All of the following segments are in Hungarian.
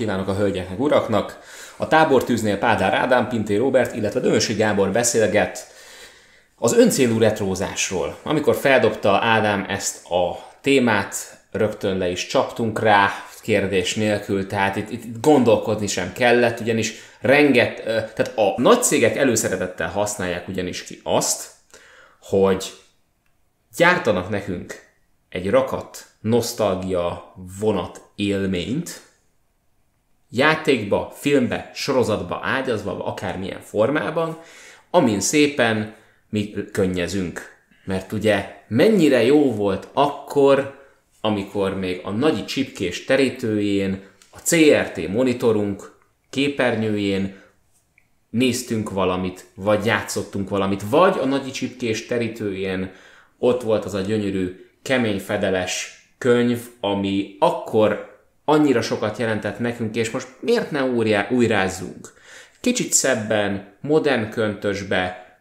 Kívánok a hölgyeknek, uraknak! A tábortűznél Pádár Ádám, Pinté Robert, illetve Dömösi Gábor beszélget az öncélú retrózásról. Amikor feldobta Ádám ezt a témát, rögtön le is csaptunk rá, kérdés nélkül, tehát itt, itt gondolkodni sem kellett, ugyanis renget, tehát a nagy cégek előszeretettel használják ugyanis ki azt, hogy gyártanak nekünk egy rakat nosztalgia vonat élményt, játékba, filmbe, sorozatba ágyazva, akármilyen formában, amin szépen mi könnyezünk. Mert ugye mennyire jó volt akkor, amikor még a nagyi csipkés terítőjén, a CRT monitorunk képernyőjén néztünk valamit, vagy játszottunk valamit, vagy a nagyi csipkés terítőjén ott volt az a gyönyörű, kemény fedeles könyv, ami akkor annyira sokat jelentett nekünk, és most miért ne újrá, újrázzunk? Kicsit szebben, modern köntösbe,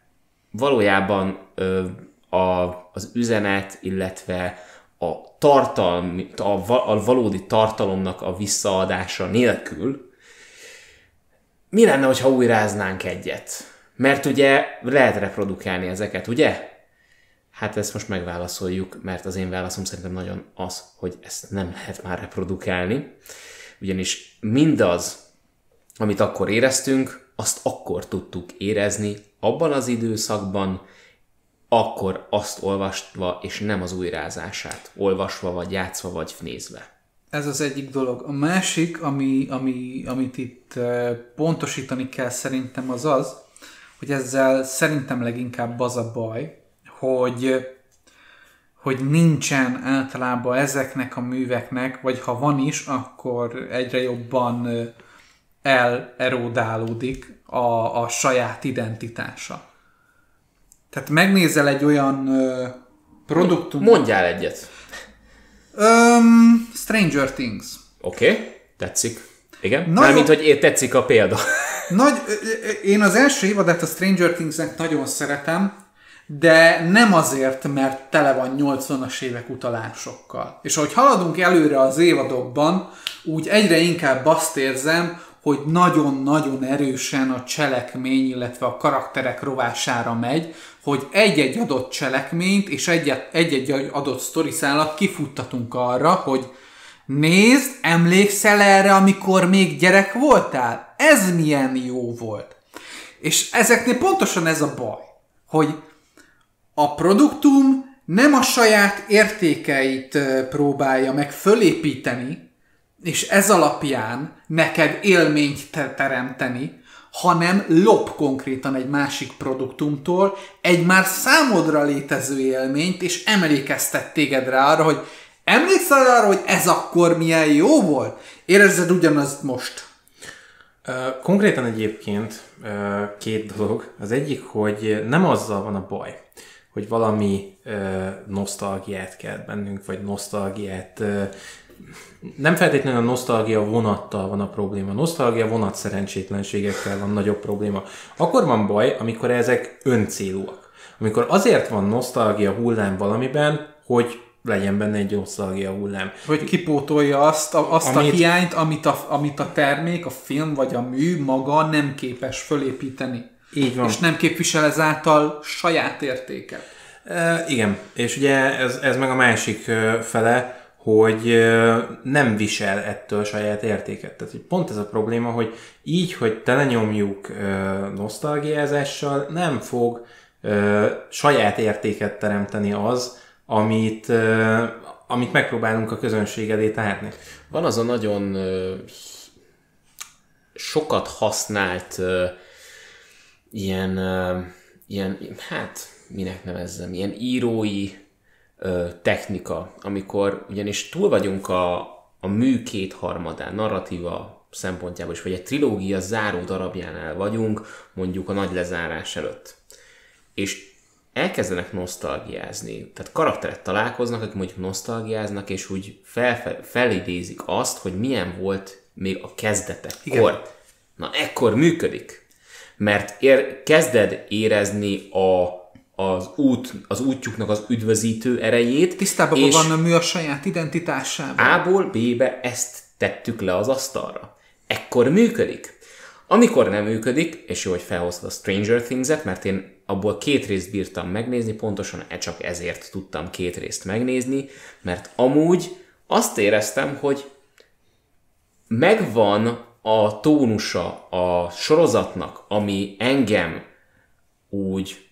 valójában ö, a, az üzenet, illetve a tartalmi, a, a valódi tartalomnak a visszaadása nélkül, mi lenne, ha újráznánk egyet? Mert ugye lehet reprodukálni ezeket, ugye? Hát ezt most megválaszoljuk, mert az én válaszom szerintem nagyon az, hogy ezt nem lehet már reprodukálni. Ugyanis mindaz, amit akkor éreztünk, azt akkor tudtuk érezni, abban az időszakban, akkor azt olvasva, és nem az újrázását, olvasva, vagy játszva, vagy nézve. Ez az egyik dolog. A másik, ami, ami, amit itt eh, pontosítani kell szerintem az az, hogy ezzel szerintem leginkább az a baj, hogy, hogy nincsen általában ezeknek a műveknek, vagy ha van is, akkor egyre jobban elerodálódik a, a saját identitása. Tehát megnézel egy olyan ö, produktum... Mondjál egyet. Um, Stranger Things. Oké, okay, tetszik. Igen? Nagyon... Mármint, hogy tetszik a példa. Nagy, én az első évadát a Stranger Things-nek nagyon szeretem, de nem azért, mert tele van 80-as évek utalásokkal. És ahogy haladunk előre az évadokban, úgy egyre inkább azt érzem, hogy nagyon-nagyon erősen a cselekmény, illetve a karakterek rovására megy, hogy egy-egy adott cselekményt és egy-egy adott sztoriszálat kifuttatunk arra, hogy nézd, emlékszel erre, amikor még gyerek voltál? Ez milyen jó volt. És ezeknél pontosan ez a baj, hogy a produktum nem a saját értékeit próbálja meg fölépíteni, és ez alapján neked élményt teremteni, hanem lop konkrétan egy másik produktumtól egy már számodra létező élményt, és emlékeztet téged rá arra, hogy emlékszel arra, hogy ez akkor milyen jó volt? Érezzed ugyanazt most? Konkrétan egyébként két dolog. Az egyik, hogy nem azzal van a baj, hogy valami ö, nosztalgiát kelt bennünk, vagy nosztalgiát ö, nem feltétlenül a nosztalgia vonattal van a probléma. A nosztalgia vonat szerencsétlenségekkel van nagyobb probléma. Akkor van baj, amikor ezek öncélúak. Amikor azért van nosztalgia hullám valamiben, hogy legyen benne egy nosztalgia hullám. Hogy kipótolja azt a, azt amit, a hiányt, amit a, amit a termék, a film vagy a mű maga nem képes fölépíteni. Így van. És nem képvisel ezáltal saját értéket. E, igen, és ugye ez, ez meg a másik fele, hogy nem visel ettől saját értéket. Tehát hogy pont ez a probléma, hogy így, hogy telenyomjuk nosztalgiázással, nem fog saját értéket teremteni az, amit, amit megpróbálunk a közönség elé tárni. Van az a nagyon sokat használt ilyen, uh, ilyen, hát minek nevezzem, ilyen írói uh, technika, amikor ugyanis túl vagyunk a, a mű kétharmadán, narratíva szempontjából is, vagy egy trilógia záró darabjánál vagyunk, mondjuk a nagy lezárás előtt. És elkezdenek nosztalgiázni, tehát karakterek találkoznak, akik mondjuk nosztalgiáznak, és úgy fel, fel, felidézik azt, hogy milyen volt még a kezdetekkor. Na, ekkor működik mert ér, kezded érezni a, az, út, az útjuknak az üdvözítő erejét. Tisztában van a mű a saját identitásával. A-ból B-be ezt tettük le az asztalra. Ekkor működik. Amikor nem működik, és jó, hogy felhoztad a Stranger Things-et, mert én abból két részt bírtam megnézni, pontosan e csak ezért tudtam két részt megnézni, mert amúgy azt éreztem, hogy megvan a tónusa a sorozatnak, ami engem úgy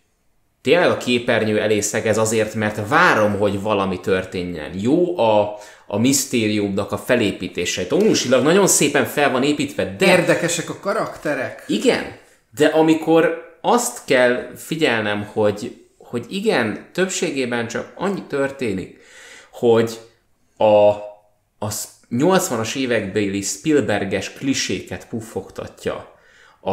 tényleg a képernyő elé szegez azért, mert várom, hogy valami történjen. Jó a, a misztériumnak a felépítése. Tónusilag nagyon szépen fel van építve, de... Érdekesek a karakterek. Igen, de amikor azt kell figyelnem, hogy, hogy igen, többségében csak annyi történik, hogy a, a 80-as évekbeli Spielberges kliséket puffogtatja a,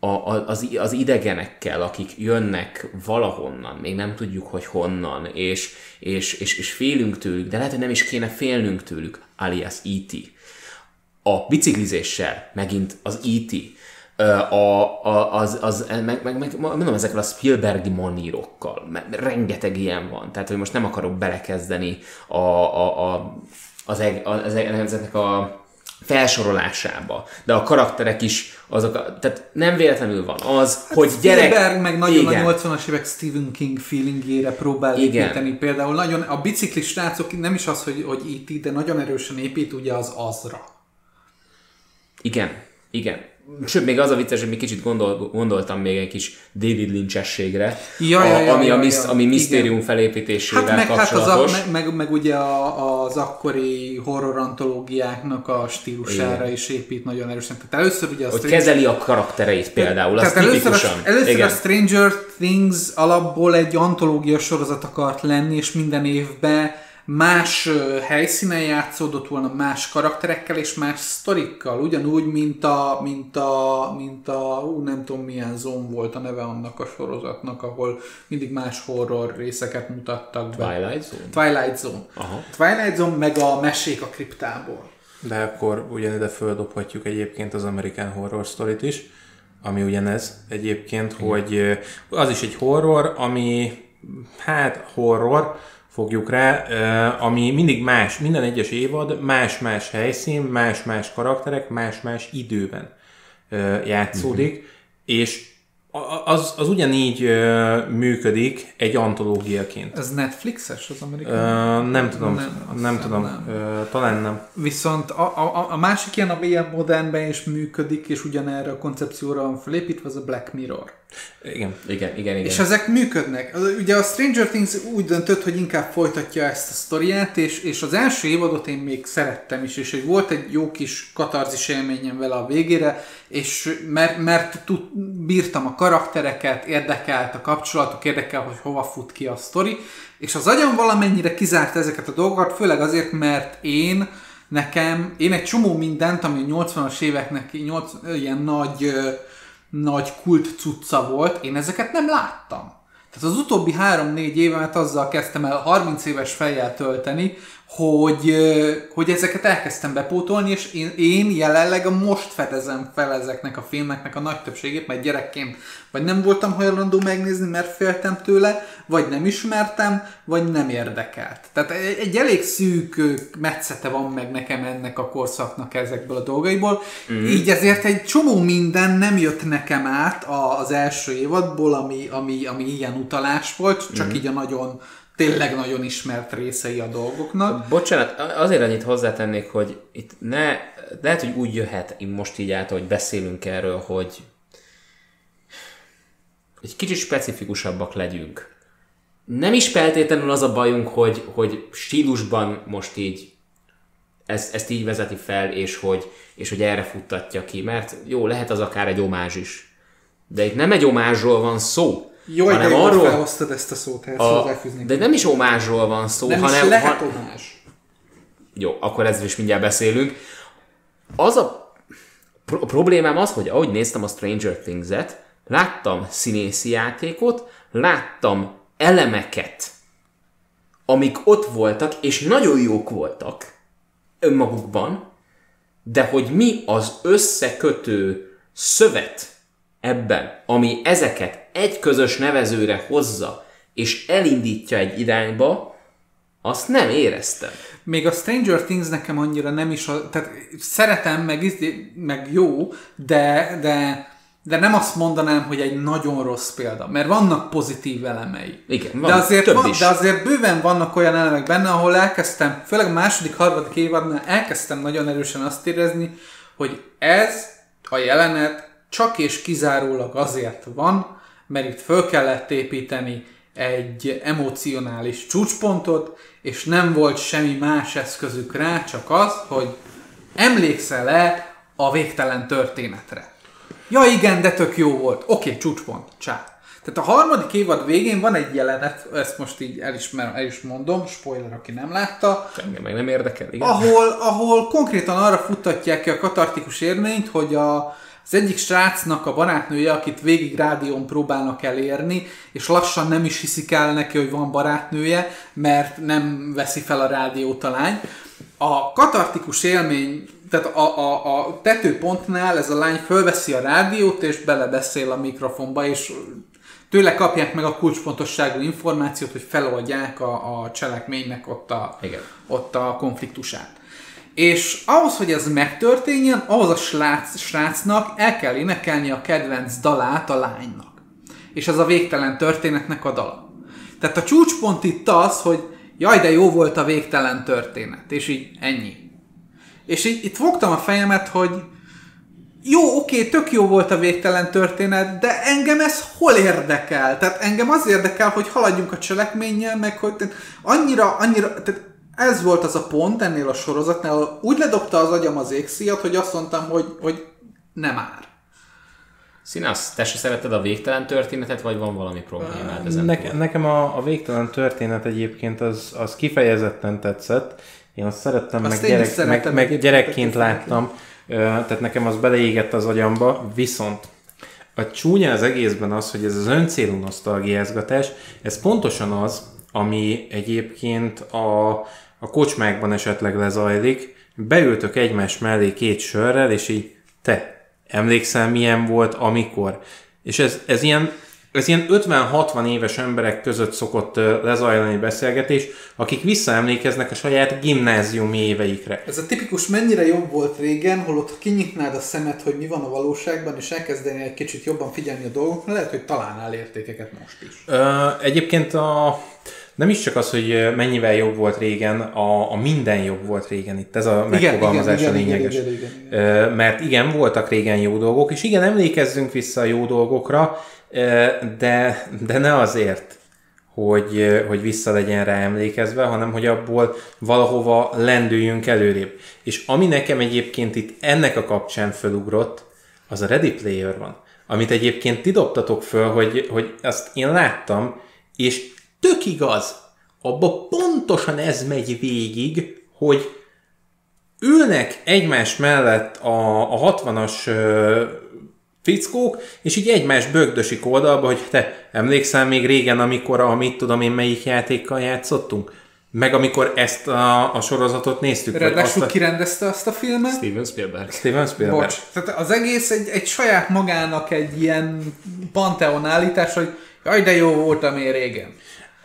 a, az, az idegenekkel, akik jönnek valahonnan, még nem tudjuk, hogy honnan, és, és, és, és félünk tőlük, de lehet, hogy nem is kéne félnünk tőlük, alias E.T. A biciklizéssel megint az E.T. A, a, az, az, meg, meg, meg, mondom, ezekkel a Spielbergi manírokkal, rengeteg ilyen van, tehát hogy most nem akarok belekezdeni a, a, a, az, az, az, ezeknek a felsorolásába, de a karakterek is azok, tehát nem véletlenül van az, hát hogy gyerek... Spielberg meg nagyon igen. a 80-as évek Stephen King feelingére próbál igen. építeni. Például nagyon, a biciklis srácok nem is az, hogy, hogy itt, de nagyon erősen épít ugye az azra. Igen, igen. Sőt, még az a vicces, hogy még kicsit gondol, gondoltam még egy kis David Lynch-ességre, ja, ja, ja, ami, ja, a, miszt, ja, ami misztérium felépítésével hát meg, kapcsolatos. Hát az a, meg, meg, meg ugye a, az akkori horror antológiáknak a stílusára Igen. is épít nagyon erősen. Tehát először ugye a hogy Stranger... kezeli a karaktereit például, tehát az először, a, először Igen. a Stranger Things alapból egy antológia sorozat akart lenni, és minden évben más helyszínen játszódott volna, más karakterekkel és más sztorikkal, ugyanúgy, mint a, mint a, mint a ú, nem tudom milyen zone volt a neve annak a sorozatnak, ahol mindig más horror részeket mutattak be. Twilight Zone? Twilight Zone. Aha. Twilight Zone, meg a mesék a kriptából. De akkor ugyanide földobhatjuk egyébként az American Horror Story-t is, ami ugyanez egyébként, Igen. hogy az is egy horror, ami hát horror, fogjuk rá, ami mindig más, minden egyes évad más-más helyszín, más-más karakterek, más-más időben játszódik, uh-huh. és az, az ugyanígy uh, működik egy antológiaként. Ez Netflixes az amerikai? Uh, nem tudom, nem, nem tudom, nem. Uh, talán nem. Viszont a, a, a másik ilyen, ami ilyen modernben is működik, és ugyanerre a koncepcióra van felépítve, az a Black Mirror. Igen, igen, igen, igen. És ezek működnek. Ugye a Stranger Things úgy döntött, hogy inkább folytatja ezt a sztoriát, és, és az első évadot én még szerettem is, és volt egy jó kis katarzis élményem vele a végére, és mert, mert tud, bírtam a karaktereket, érdekelt a kapcsolatok, érdekel, hogy hova fut ki a sztori, és az agyam valamennyire kizárt ezeket a dolgokat, főleg azért, mert én nekem, én egy csomó mindent, ami 80-as éveknek 80, ilyen nagy nagy kult cucca volt, én ezeket nem láttam. Tehát az utóbbi három-négy évemet azzal kezdtem el 30 éves fejjel tölteni, hogy, hogy ezeket elkezdtem bepótolni, és én, én jelenleg most fedezem fel ezeknek a filmeknek a nagy többségét, mert gyerekként vagy nem voltam hajlandó megnézni, mert féltem tőle, vagy nem ismertem, vagy nem érdekelt. Tehát egy elég szűk metszete van meg nekem ennek a korszaknak ezekből a dolgaiból, mm. így ezért egy csomó minden nem jött nekem át az első évadból, ami, ami, ami ilyen utalás volt, csak mm. így a nagyon tényleg nagyon ismert részei a dolgoknak. Bocsánat, azért annyit hozzátennék, hogy itt ne, lehet, hogy úgy jöhet most így át, hogy beszélünk erről, hogy egy kicsit specifikusabbak legyünk. Nem is feltétlenül az a bajunk, hogy, hogy stílusban most így ezt, ezt így vezeti fel, és hogy, és hogy erre futtatja ki, mert jó, lehet az akár egy omázs is. De itt nem egy omázsról van szó, jó, hanem arról, felhoztad ezt a szót, ezt a, De nem is omázsról van szó, nem hanem... Is lehet omázs. Jó, akkor ezzel is mindjárt beszélünk. Az a pro- problémám az, hogy ahogy néztem a Stranger Things-et, láttam színészi játékot, láttam elemeket, amik ott voltak, és nagyon jók voltak önmagukban, de hogy mi az összekötő szövet ebben, ami ezeket egy közös nevezőre hozza, és elindítja egy irányba, azt nem éreztem. Még a Stranger Things nekem annyira nem is, a, tehát szeretem, meg, meg jó, de, de, de nem azt mondanám, hogy egy nagyon rossz példa, mert vannak pozitív elemei. Igen, van de azért, több van, is. de azért bőven vannak olyan elemek benne, ahol elkezdtem, főleg a második, harmadik évadnál elkezdtem nagyon erősen azt érezni, hogy ez a jelenet csak és kizárólag azért van, mert itt föl kellett építeni egy emocionális csúcspontot, és nem volt semmi más eszközük rá, csak az, hogy emlékszel-e a végtelen történetre. Ja igen, de tök jó volt. Oké, okay, csúcspont. Csá. Tehát a harmadik évad végén van egy jelenet, ezt most így elismerem, el is mondom, spoiler, aki nem látta, Engem meg nem érdekel, igen. ahol, ahol konkrétan arra futtatják ki a katartikus érményt, hogy a, az egyik srácnak a barátnője, akit végig rádión próbálnak elérni, és lassan nem is hiszik el neki, hogy van barátnője, mert nem veszi fel a rádiót a lány. A katartikus élmény, tehát a, a, a tetőpontnál ez a lány fölveszi a rádiót, és belebeszél a mikrofonba, és tőle kapják meg a kulcspontosságú információt, hogy feloldják a, a cselekménynek ott a, Igen. ott a konfliktusát. És ahhoz, hogy ez megtörténjen, ahhoz a srác, srácnak el kell énekelni a kedvenc dalát a lánynak. És ez a végtelen történetnek a dala. Tehát a csúcspont itt az, hogy jaj, de jó volt a végtelen történet, és így ennyi. És így itt fogtam a fejemet, hogy jó, oké, tök jó volt a végtelen történet, de engem ez hol érdekel? Tehát engem az érdekel, hogy haladjunk a cselekménnyel, meg hogy annyira, annyira, tehát ez volt az a pont ennél a sorozatnál, ahol úgy ledobta az agyam az égszíjat, hogy azt mondtam, hogy, hogy nem már. Színasz, te se szereted a végtelen történetet, vagy van valami problémád ezen Neke, nekem a, a végtelen történet egyébként az, az kifejezetten tetszett. Én azt szerettem, Azt meg, gyerek, szeretem meg, meg gyerekként láttam, tehát nekem az beleégett az agyamba, viszont a csúnya az egészben az, hogy ez az öncélú nosztalgiázgatás, ez pontosan az, ami egyébként a, a kocsmákban esetleg lezajlik, beültök egymás mellé két sörrel, és így te, emlékszel milyen volt, amikor? És ez, ez ilyen ez ilyen 50-60 éves emberek között szokott lezajlani beszélgetés, akik visszaemlékeznek a saját gimnáziumi éveikre. Ez a tipikus mennyire jobb volt régen, holott kinyitnád a szemed, hogy mi van a valóságban, és elkezdenél egy kicsit jobban figyelni a dolgokra, lehet, hogy találnál értékeket most is. Ö, egyébként a, nem is csak az, hogy mennyivel jobb volt régen, a, a minden jobb volt régen itt. Ez a megfogalmazás a lényeges. igen, igen, igen. Ö, Mert igen, voltak régen jó dolgok, és igen, emlékezzünk vissza a jó dolgokra, de, de ne azért, hogy, hogy vissza legyen rá emlékezve, hanem hogy abból valahova lendüljünk előrébb. És ami nekem egyébként itt ennek a kapcsán fölugrott, az a Ready Player van. Amit egyébként ti dobtatok föl, hogy, hogy azt én láttam, és tök igaz, abba pontosan ez megy végig, hogy ülnek egymás mellett a, a 60-as ö, fickók, és így egymás bögdösik oldalba, hogy te emlékszel még régen, amikor a mit tudom én melyik játékkal játszottunk? Meg amikor ezt a, a sorozatot néztük? Ráadásul a... ki rendezte azt a filmet? Steven Spielberg. Steven Spielberg. Bocs. Tehát az egész egy, egy saját magának egy ilyen panteon állítás, hogy jaj, de jó voltam én régen.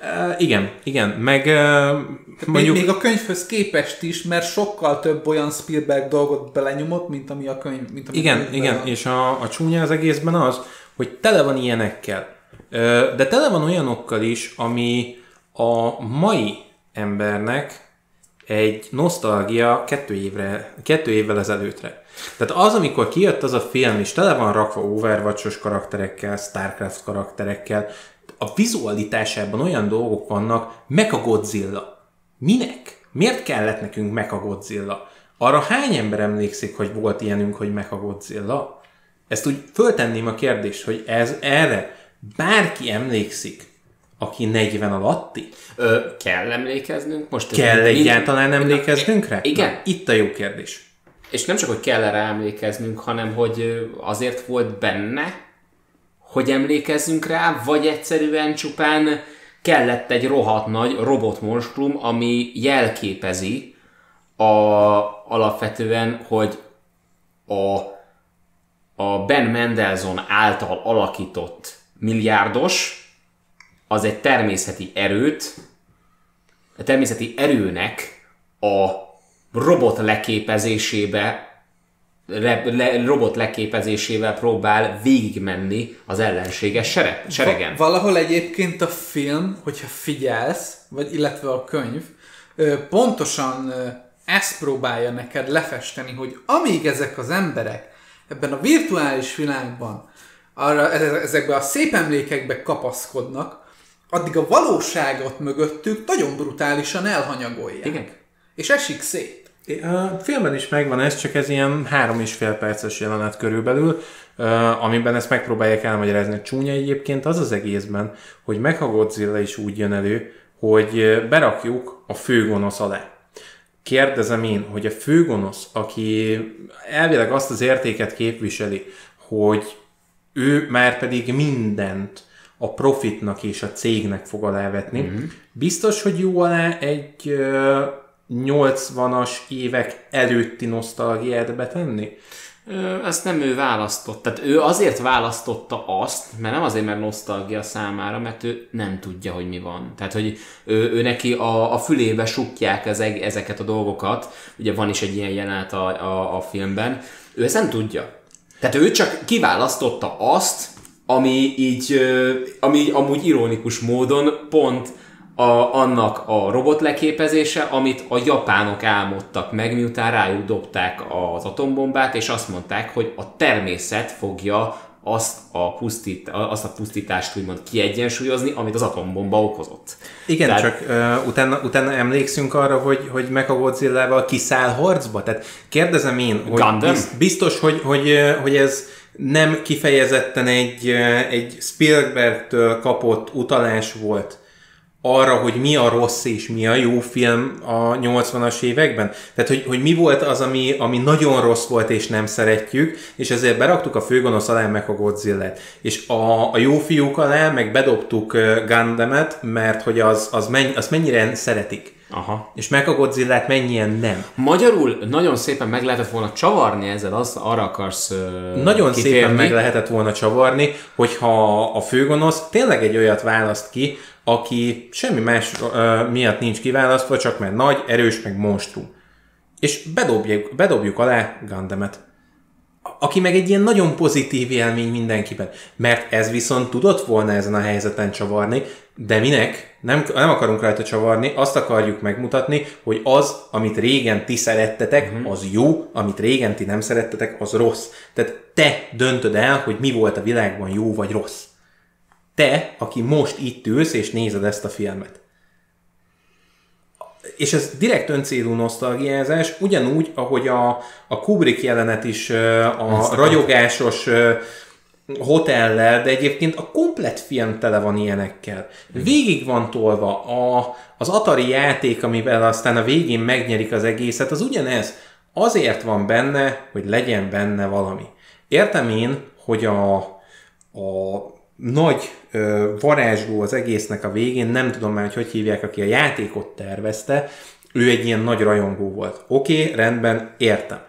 Uh, igen, igen, meg uh, Mondjuk... Még, még a könyvhöz képest is, mert sokkal több olyan Spielberg dolgot belenyomott, mint ami a könyv. Mint ami Igen, könyvben igen, és a, a csúnya az egészben az, hogy tele van ilyenekkel. De tele van olyanokkal is, ami a mai embernek egy nosztalgia kettő, évre, kettő évvel ezelőttre. Tehát az, amikor kijött az a film, és tele van rakva Overwatch-os karakterekkel, Starcraft karakterekkel, a vizualitásában olyan dolgok vannak, meg a Godzilla. Minek? Miért kellett nekünk meg a Godzilla? Arra hány ember emlékszik, hogy volt ilyenünk, hogy meg a Godzilla? Ezt úgy föltenném a kérdést, hogy ez erre bárki emlékszik, aki 40 alatti? Ö, kell emlékeznünk? Most Kell mind- egyáltalán emlékeznünk rá? Igen. Na, itt a jó kérdés. És nem csak, hogy kell erre emlékeznünk, hanem hogy azért volt benne, hogy emlékezzünk rá, vagy egyszerűen csupán kellett egy rohadt nagy robotmonstrum, ami jelképezi a, alapvetően, hogy a, a Ben Mendelsohn által alakított milliárdos az egy természeti erőt a természeti erőnek a robot leképezésébe re, le, robot leképezésével próbál végigmenni az ellenséges sere, seregen. Va- valahol egyébként a film, hogyha figyelsz, vagy illetve a könyv, pontosan ezt próbálja neked lefesteni, hogy amíg ezek az emberek ebben a virtuális világban arra, e- ezekbe a szép emlékekbe kapaszkodnak, addig a valóságot mögöttük nagyon brutálisan elhanyagolják. Igen. És esik szét. A filmben is megvan ez, csak ez ilyen három és fél perces jelenet körülbelül, amiben ezt megpróbálják elmagyarázni. Csúnya egyébként az az egészben, hogy Mechagodzilla is úgy jön elő, hogy berakjuk a főgonosz alá. Kérdezem én, hogy a főgonosz, aki elvileg azt az értéket képviseli, hogy ő már pedig mindent a profitnak és a cégnek fog alávetni, mm-hmm. biztos, hogy jó alá egy 80-as évek előtti nosztalgiát betenni? Ezt nem ő választott. Tehát ő azért választotta azt, mert nem azért, mert nosztalgia számára, mert ő nem tudja, hogy mi van. Tehát, hogy ő, ő neki a, a fülébe sukják ezek, ezeket a dolgokat. Ugye van is egy ilyen jelenet a, a, a filmben. Ő ezt nem tudja. Tehát ő csak kiválasztotta azt, ami így, ami amúgy ironikus módon pont a, annak a robot leképezése, amit a japánok álmodtak meg, miután rájuk dobták az atombombát, és azt mondták, hogy a természet fogja azt a, pusztít, azt a pusztítást úgymond kiegyensúlyozni, amit az atombomba okozott. Igen, Tehát- csak uh, utána, utána emlékszünk arra, hogy, hogy Mechagodzilla-val kiszáll harcba. Tehát kérdezem én, hogy Gundam? biz- biztos, hogy, hogy, hogy ez nem kifejezetten egy, egy Spielberg-től kapott utalás volt arra, hogy mi a rossz és mi a jó film a 80-as években. Tehát, hogy, hogy mi volt az, ami, ami nagyon rossz volt és nem szeretjük, és ezért beraktuk a főgonosz alá meg a godzilla És a, a jó fiúk alá meg bedobtuk Gundamet, mert hogy az, az, menny, az mennyire szeretik. Aha. És meg a godzilla mennyien nem. Magyarul nagyon szépen meg lehetett volna csavarni ezzel, az, arra akarsz ö, Nagyon kitérni. szépen meg lehetett volna csavarni, hogyha a főgonosz tényleg egy olyat választ ki, aki semmi más uh, miatt nincs kiválasztva, csak mert nagy, erős, meg monstrum. És bedobjuk, bedobjuk alá Gandamet. Aki meg egy ilyen nagyon pozitív élmény mindenkiben. Mert ez viszont tudott volna ezen a helyzeten csavarni, de minek? Nem, nem akarunk rajta csavarni, azt akarjuk megmutatni, hogy az, amit régen ti szerettetek, uh-huh. az jó, amit régen ti nem szerettetek, az rossz. Tehát te döntöd el, hogy mi volt a világban jó vagy rossz. Te, aki most itt ülsz és nézed ezt a filmet. És ez direkt öncélú nosztalgiázás, ugyanúgy, ahogy a, a Kubrick jelenet is a rajogásos ö, hotellel, de egyébként a komplet film tele van ilyenekkel. Végig van tolva a, az Atari játék, amivel aztán a végén megnyerik az egészet, az ugyanez. Azért van benne, hogy legyen benne valami. Értem én, hogy a, a nagy ö, varázsló az egésznek a végén, nem tudom már, hogy hogy hívják, aki a játékot tervezte, ő egy ilyen nagy rajongó volt. Oké, okay, rendben, értem.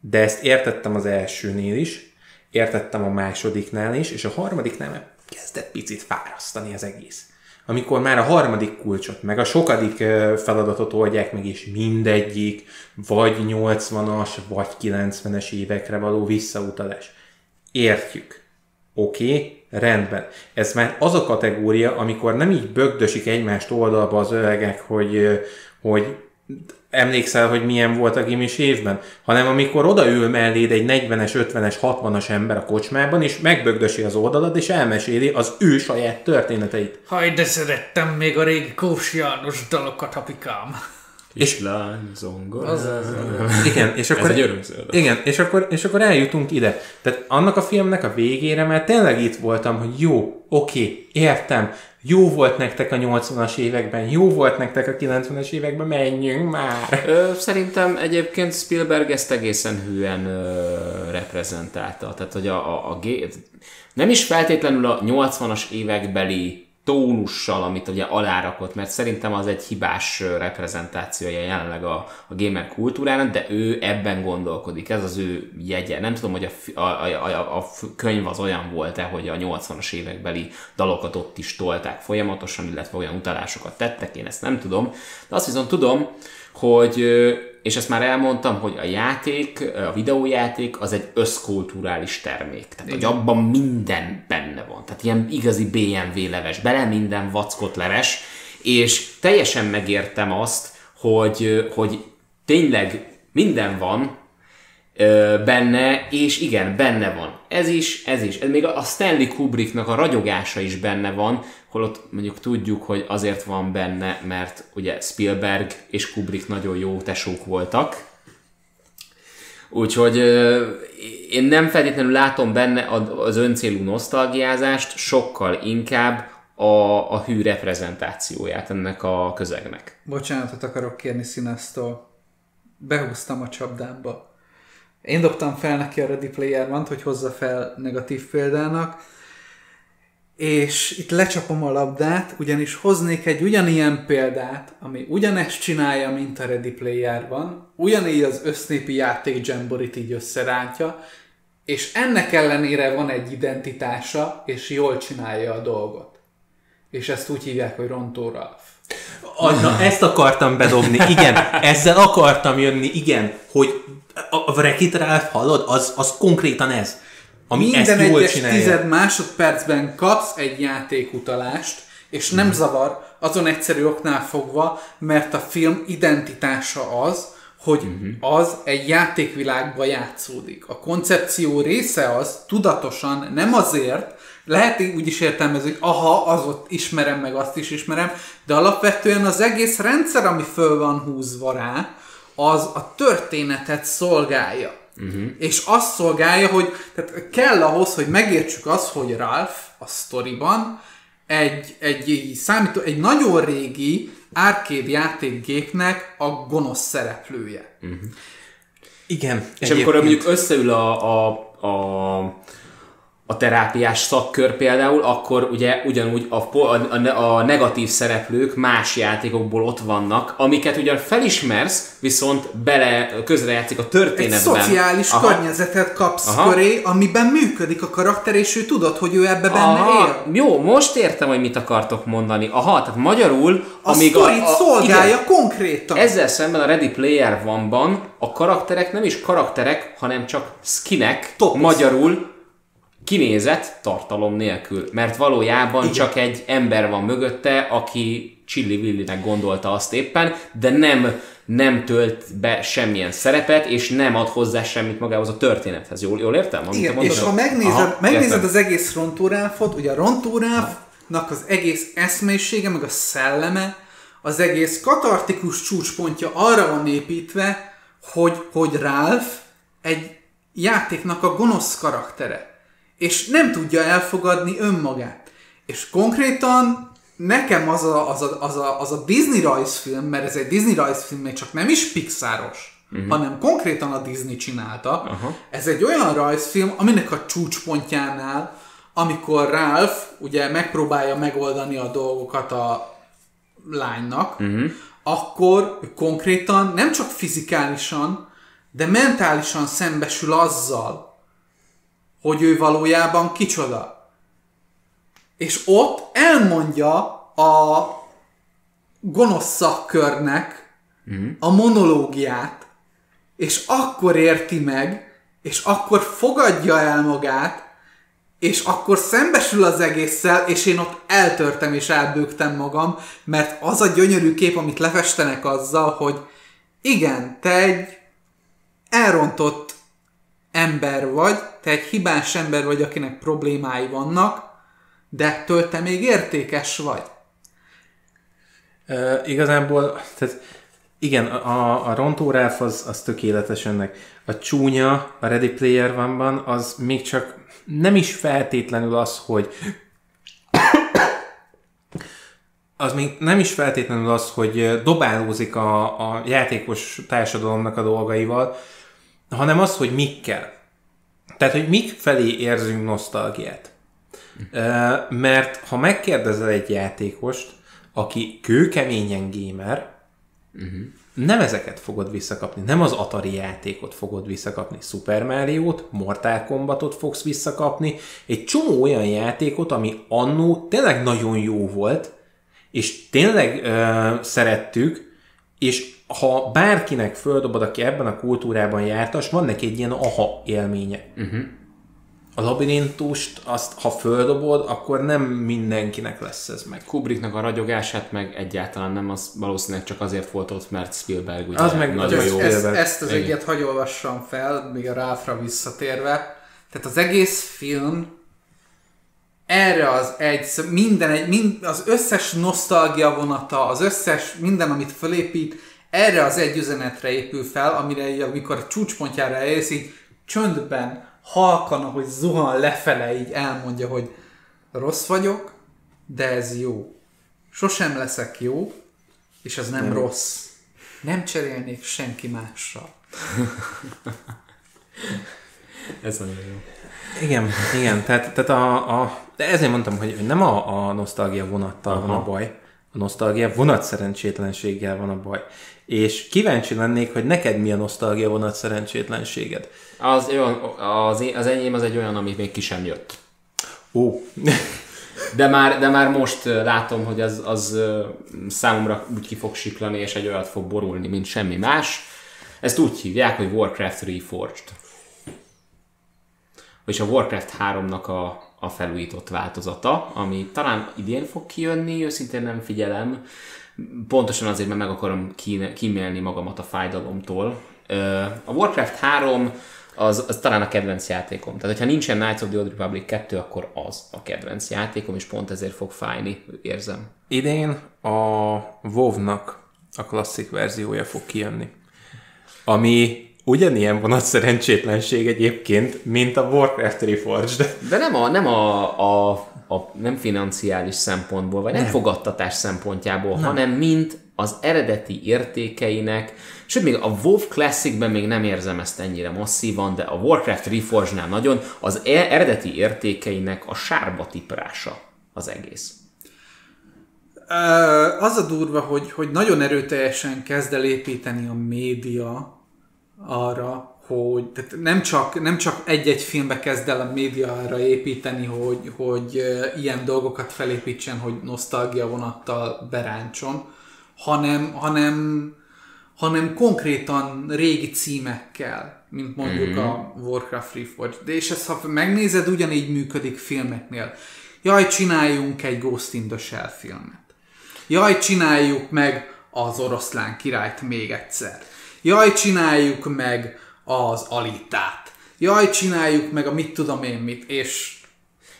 De ezt értettem az elsőnél is, értettem a másodiknál is, és a harmadiknál már kezdett picit fárasztani az egész. Amikor már a harmadik kulcsot, meg a sokadik feladatot oldják meg, és mindegyik vagy 80-as, vagy 90-es évekre való visszautalás. Értjük. Oké, okay, rendben. Ez már az a kategória, amikor nem így bögdösik egymást oldalba az öregek, hogy, hogy emlékszel, hogy milyen volt a gimis évben, hanem amikor odaül melléd egy 40-es, 50-es, 60-as ember a kocsmában, és megbögdösi az oldalad, és elmeséli az ő saját történeteit. Haj, de szerettem még a régi Kós János dalokat, apikám. Kislány, zongora. Igen, és akkor, egy örömzöld. Igen, és akkor, és akkor eljutunk ide. Tehát annak a filmnek a végére már tényleg itt voltam, hogy jó, oké, értem, jó volt nektek a 80-as években, jó volt nektek a 90-es években, menjünk már. Ö, szerintem egyébként Spielberg ezt egészen hűen ö, reprezentálta. Tehát, hogy a, a, a gé... nem is feltétlenül a 80-as évekbeli tónussal, amit ugye alárakott, mert szerintem az egy hibás reprezentációja jelenleg a, a gamer kultúrának, de ő ebben gondolkodik, ez az ő jegye. Nem tudom, hogy a, a, a, a, könyv az olyan volt-e, hogy a 80-as évekbeli dalokat ott is tolták folyamatosan, illetve olyan utalásokat tettek, én ezt nem tudom, de azt viszont tudom, hogy és ezt már elmondtam, hogy a játék, a videójáték az egy összkulturális termék. Tehát, hogy abban minden benne van. Tehát ilyen igazi BMW leves, bele minden vackot leves, és teljesen megértem azt, hogy, hogy tényleg minden van, benne, és igen, benne van. Ez is, ez is. Ez még a Stanley Kubricknak a ragyogása is benne van, holott mondjuk tudjuk, hogy azért van benne, mert ugye Spielberg és Kubrick nagyon jó tesók voltak. Úgyhogy én nem feltétlenül látom benne az öncélú nosztalgiázást, sokkal inkább a, a hű reprezentációját ennek a közegnek. Bocsánatot akarok kérni Színesztől. Behúztam a csapdámba. Én dobtam fel neki a Ready Player one hogy hozza fel negatív példának, és itt lecsapom a labdát, ugyanis hoznék egy ugyanilyen példát, ami ugyanezt csinálja, mint a Ready Player van, ugyanígy az össznépi játék Jamborit így összerántja, és ennek ellenére van egy identitása, és jól csinálja a dolgot. És ezt úgy hívják, hogy Rontó Ralph. Na, ezt akartam bedobni, igen, ezzel akartam jönni, igen, hogy a Wreck-It Ralph, hallod, az, az konkrétan ez. Ami Minden ezt jól egyes csinálja. tized másodpercben kapsz egy játékutalást, és nem hmm. zavar, azon egyszerű oknál fogva, mert a film identitása az, hogy uh-huh. az egy játékvilágba játszódik. A koncepció része az tudatosan, nem azért, lehet úgy is értelmezni, hogy aha, az ott ismerem, meg azt is ismerem, de alapvetően az egész rendszer, ami föl van húzva rá, az a történetet szolgálja. Uh-huh. És azt szolgálja, hogy tehát kell ahhoz, hogy megértsük azt, hogy Ralph a sztoriban egy, egy, egy, számító, egy nagyon régi arcade játékgépnek a gonosz szereplője. Uh-huh. Igen. És egyébként. amikor mondjuk összeül a, a, a a terápiás szakkör például, akkor ugye ugyanúgy a, a, a negatív szereplők más játékokból ott vannak, amiket ugyan felismersz, viszont bele közrejátszik a történetben. Egy szociális Aha. környezetet kapsz Aha. köré, amiben működik a karakter, és ő tudod, hogy ő ebbe benne Aha. él. Jó, most értem, hogy mit akartok mondani. Aha, tehát magyarul... A amíg a, a, szolgálja igen, konkrétan. Ezzel szemben a Ready Player One-ban a karakterek nem is karakterek, hanem csak skinek, Topisz. magyarul kinézett tartalom nélkül, mert valójában Igen. csak egy ember van mögötte, aki Chili Willinek gondolta azt éppen, de nem, nem tölt be semmilyen szerepet, és nem ad hozzá semmit magához a történethez. Jól, jól értem? Amit Igen, és ha megnézed, Aha, megnézed az egész Rontóráfot, ugye a Rontóráfnak az egész eszmélysége, meg a szelleme, az egész katartikus csúcspontja arra van építve, hogy, hogy Ralph egy játéknak a gonosz karaktere és nem tudja elfogadni önmagát. És konkrétan nekem az a, az a, az a, az a Disney rajzfilm, mert ez egy Disney rajzfilm, még csak nem is Pixaros, uh-huh. hanem konkrétan a Disney csinálta. Uh-huh. Ez egy olyan rajzfilm, aminek a csúcspontjánál, amikor Ralph ugye megpróbálja megoldani a dolgokat a lánynak, uh-huh. akkor konkrétan nem csak fizikálisan, de mentálisan szembesül azzal, hogy ő valójában kicsoda. És ott elmondja a gonosz szakkörnek mm. a monológiát, és akkor érti meg, és akkor fogadja el magát, és akkor szembesül az egésszel, és én ott eltörtem és elbőgtem magam, mert az a gyönyörű kép, amit lefestenek azzal, hogy igen, te egy elrontott ember vagy, te egy hibás ember vagy, akinek problémái vannak, de ettől te még értékes vagy. E, igazából, tehát igen, a, a rontó Ralph az, az tökéletes ennek. A csúnya a Ready Player van az még csak nem is feltétlenül az, hogy az még nem is feltétlenül az, hogy dobálózik a, a játékos társadalomnak a dolgaival, hanem az, hogy mikkel. Tehát, hogy mik felé érzünk nosztalgiát. Mert ha megkérdezel egy játékost, aki kőkeményen gamer, nem ezeket fogod visszakapni, nem az Atari játékot fogod visszakapni, Super Mario-t, Mortal Kombatot fogsz visszakapni, egy csomó olyan játékot, ami annó tényleg nagyon jó volt, és tényleg ö, szerettük, és ha bárkinek földobod, aki ebben a kultúrában jártas, van neki egy ilyen aha élménye. Uh-huh. A labirintust, azt ha földobod, akkor nem mindenkinek lesz ez meg. Kubricknak a ragyogását meg egyáltalán nem, az valószínűleg csak azért volt ott, mert Spielberg ugye Az meg nagyon az jó. ezt, ezt az egyet hagy olvassam fel, még a Ralphra visszatérve. Tehát az egész film erre az egy, minden, egy, mind, az összes nosztalgia vonata, az összes, minden, amit fölépít, erre az egy üzenetre épül fel, amire így, amikor a csúcspontjára elérsz, így csöndben, halkan, ahogy zuhan lefele, így elmondja, hogy rossz vagyok, de ez jó. Sosem leszek jó, és ez nem, nem. rossz. Nem cserélnék senki mással. Ez nagyon jó. Igen, igen, tehát, tehát a, a, de ezért mondtam, hogy hogy nem a, a nosztalgia vonattal Aha. van a baj, a nosztalgia vonat szerencsétlenséggel van a baj. És kíváncsi lennék, hogy neked mi a nosztalgia vonat szerencsétlenséged. Az, olyan, az, az enyém az egy olyan, ami még ki sem jött. Ó, De már, de már most látom, hogy az, az számomra úgy ki fog siklani, és egy olyat fog borulni, mint semmi más. Ezt úgy hívják, hogy Warcraft Reforged. És a Warcraft 3-nak a, a felújított változata, ami talán idén fog kijönni, őszintén nem figyelem. Pontosan azért, mert meg akarom kíne- kímélni magamat a fájdalomtól. A Warcraft 3 az, az talán a kedvenc játékom. Tehát, hogyha nincsen Knights of the Old Republic 2, akkor az a kedvenc játékom, és pont ezért fog fájni, érzem. idén a WoW-nak a klasszik verziója fog kijönni. Ami ugyanilyen vonat szerencsétlenség egyébként, mint a Warcraft Reforged. De nem a, nem a, a, a nem financiális szempontból, vagy nem, nem fogadtatás szempontjából, nem. hanem mint az eredeti értékeinek, sőt, még a WoW Classicben még nem érzem ezt ennyire masszívan, de a Warcraft Reforged-nál nagyon az e- eredeti értékeinek a sárba tiprása az egész. Az a durva, hogy, hogy nagyon erőteljesen kezd el építeni a média arra, hogy tehát nem csak, nem csak egy-egy filmbe kezd el a média arra építeni, hogy, hogy ilyen dolgokat felépítsen, hogy nosztalgia vonattal beráncson, hanem, hanem, hanem konkrétan régi címekkel, mint mondjuk mm-hmm. a Warcraft Reforged. De és ezt, ha megnézed, ugyanígy működik filmeknél. Jaj, csináljunk egy Ghost in the Shell filmet. Jaj, csináljuk meg az oroszlán királyt még egyszer. Jaj, csináljuk meg az Alitát. Jaj, csináljuk meg a mit tudom én mit, és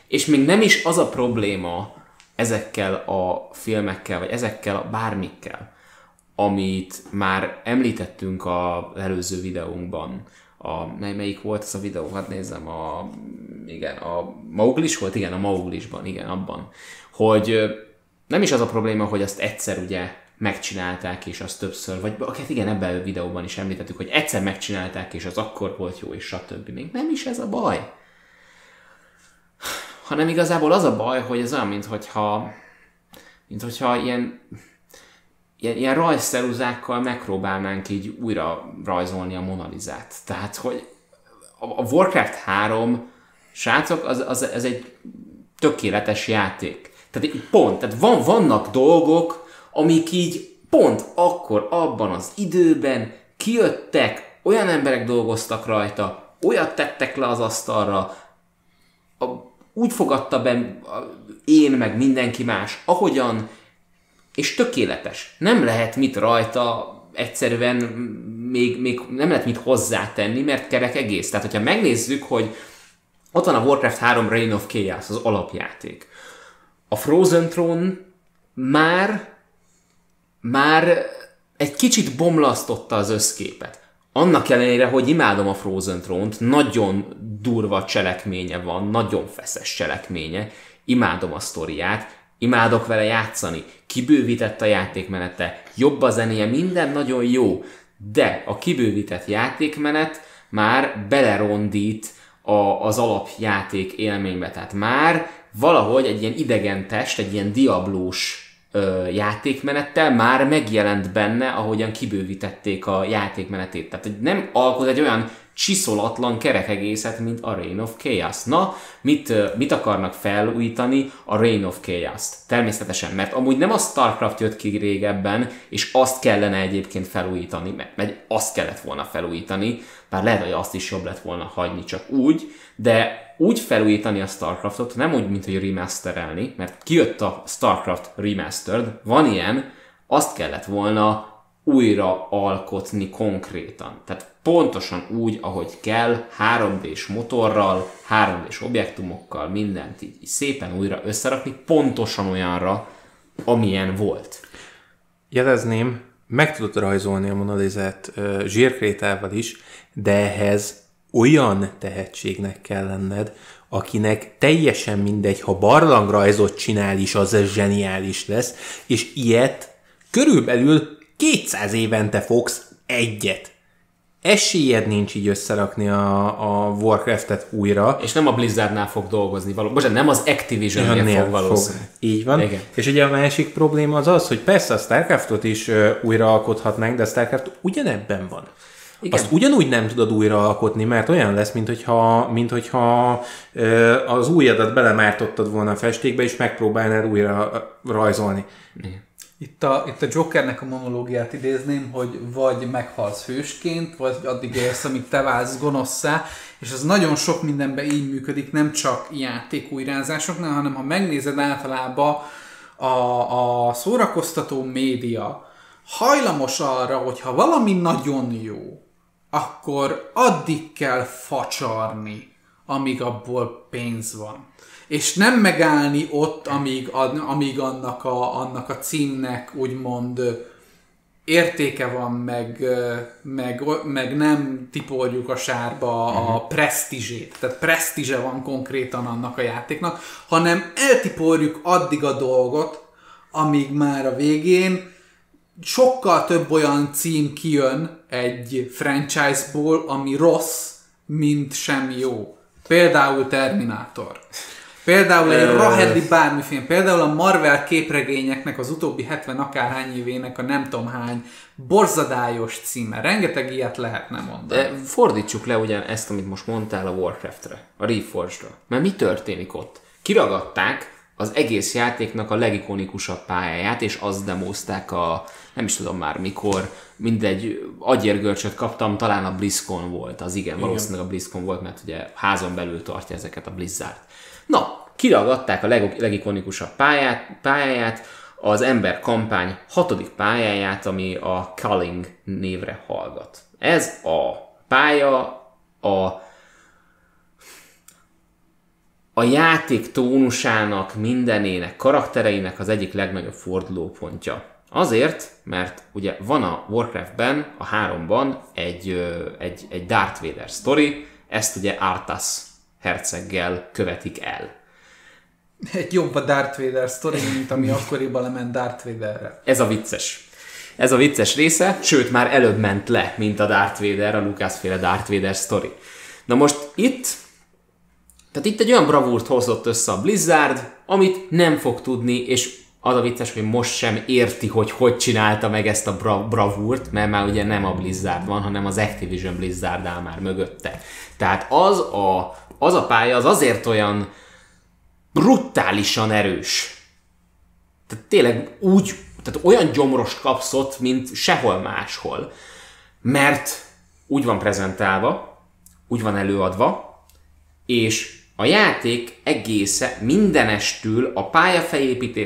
És még nem is az a probléma ezekkel a filmekkel, vagy ezekkel a bármikkel, amit már említettünk az előző videónkban. A, mely, melyik volt ez a videó? Hát nézzem, a, igen, a Mauglis volt? Igen, a Mauglisban, igen, abban. Hogy nem is az a probléma, hogy azt egyszer ugye megcsinálták, és az többször, vagy hát igen, ebben a videóban is említettük, hogy egyszer megcsinálták, és az akkor volt jó, és stb. Még nem is ez a baj hanem igazából az a baj, hogy ez olyan, minthogyha, minthogyha ilyen, ilyen, ilyen rajzszeruzákkal megpróbálnánk így újra rajzolni a Monalizát. Tehát, hogy a Warcraft 3, srácok, az, az, ez egy tökéletes játék. Tehát pont, tehát van, vannak dolgok, amik így pont akkor, abban az időben kijöttek, olyan emberek dolgoztak rajta, olyat tettek le az asztalra, a, úgy fogadta be én, meg mindenki más, ahogyan, és tökéletes. Nem lehet mit rajta egyszerűen még, még nem lehet mit hozzátenni, mert kerek egész. Tehát, hogyha megnézzük, hogy ott van a Warcraft 3 Reign of Chaos, az alapjáték. A Frozen Throne már már egy kicsit bomlasztotta az összképet. Annak ellenére, hogy imádom a Frozen Throne-t, nagyon durva cselekménye van, nagyon feszes cselekménye, imádom a sztoriát, imádok vele játszani, kibővített a játékmenete, jobb a zenéje, minden nagyon jó, de a kibővített játékmenet már belerondít a, az alapjáték élménybe, tehát már valahogy egy ilyen idegen test, egy ilyen diablós ö, játékmenettel már megjelent benne, ahogyan kibővítették a játékmenetét. Tehát nem alkot egy olyan csiszolatlan kerek egészet, mint a Reign of Chaos. Na, mit, mit akarnak felújítani a Reign of Chaos-t? Természetesen, mert amúgy nem a Starcraft jött ki régebben, és azt kellene egyébként felújítani, mert, mert azt kellett volna felújítani, bár lehet, hogy azt is jobb lett volna hagyni csak úgy, de úgy felújítani a Starcraftot, nem úgy, mint hogy remasterelni, mert kijött a Starcraft Remastered, van ilyen, azt kellett volna újra alkotni konkrétan. Tehát pontosan úgy, ahogy kell, 3D-s motorral, 3D-s objektumokkal, mindent így, szépen újra összerakni, pontosan olyanra, amilyen volt. Jelezném, meg tudod rajzolni a monalizet uh, zsírkrétával is, de ehhez olyan tehetségnek kell lenned, akinek teljesen mindegy, ha barlangrajzot csinál is, az zseniális lesz, és ilyet körülbelül 200 évente fogsz egyet. Esélyed nincs így összerakni a, a Warcraft-et újra. És nem a Blizzardnál fog dolgozni, való, bocsánat, nem az Activision-nél fog valószínűleg. Így van. Igen. És ugye a másik probléma az az, hogy persze a Starcraftot is uh, újraalkothatnánk, de a Starcraft ugyanebben van. Igen. Azt ugyanúgy nem tudod újraalkotni, mert olyan lesz, mint hogyha, mint hogyha uh, az újadat belemártottad volna a festékbe, és megpróbálnád újra rajzolni. Igen. Itt a, itt a Jokernek a monológiát idézném, hogy vagy meghalsz hősként, vagy addig élsz, amíg te válsz gonoszszá, és ez nagyon sok mindenben így működik, nem csak játékújrázásoknál, hanem ha megnézed általában a, a szórakoztató média, hajlamos arra, hogy ha valami nagyon jó, akkor addig kell facsarni, amíg abból pénz van és nem megállni ott, amíg, amíg annak, a, annak a címnek úgymond értéke van, meg, meg, meg nem tiporjuk a sárba uh-huh. a mhm. presztízsét, tehát presztízse van konkrétan annak a játéknak, hanem eltiporjuk addig a dolgot, amíg már a végén sokkal több olyan cím kijön egy franchise-ból, ami rossz, mint semmi jó. Például Terminátor. Például egy Rahedli bármiféle, például a Marvel képregényeknek az utóbbi 70 akárhány évének a nem tudom hány borzadályos címe. Rengeteg ilyet lehetne mondani. De fordítsuk le ugyan ezt, amit most mondtál a Warcraftre, a Reforged-ra. Mert mi történik ott? Kiragadták az egész játéknak a legikonikusabb pályáját, és azt demozták a, nem is tudom már mikor, mindegy, agyérgörcsöt kaptam, talán a BlizzCon volt, az igen, igen. valószínűleg a BlizzCon volt, mert ugye házon belül tartja ezeket a Blizzard. Na, kiragadták a leg- legikonikusabb pályát, pályáját, az ember kampány hatodik pályáját, ami a Culling névre hallgat. Ez a pálya a a játék tónusának, mindenének, karaktereinek az egyik legnagyobb fordulópontja. Azért, mert ugye van a Warcraftben, a háromban egy, egy, egy Darth Vader story, ezt ugye Arthas herceggel követik el. Egy jobb a Darth Vader sztori, mint ami akkoriban lement Darth Vaderre. Ez a vicces. Ez a vicces része, sőt már előbb ment le, mint a Darth Vader, a Lucas-féle Darth Vader sztori. Na most itt, tehát itt egy olyan bravúrt hozott össze a Blizzard, amit nem fog tudni, és az a vicces, hogy most sem érti, hogy hogy csinálta meg ezt a bra- bravúrt, mert már ugye nem a Blizzard van, hanem az Activision Blizzard áll már mögötte. Tehát az a az a pálya az azért olyan brutálisan erős. Tehát tényleg úgy, tehát olyan gyomrost kapsz mint sehol máshol. Mert úgy van prezentálva, úgy van előadva, és a játék egésze mindenestül, a pálya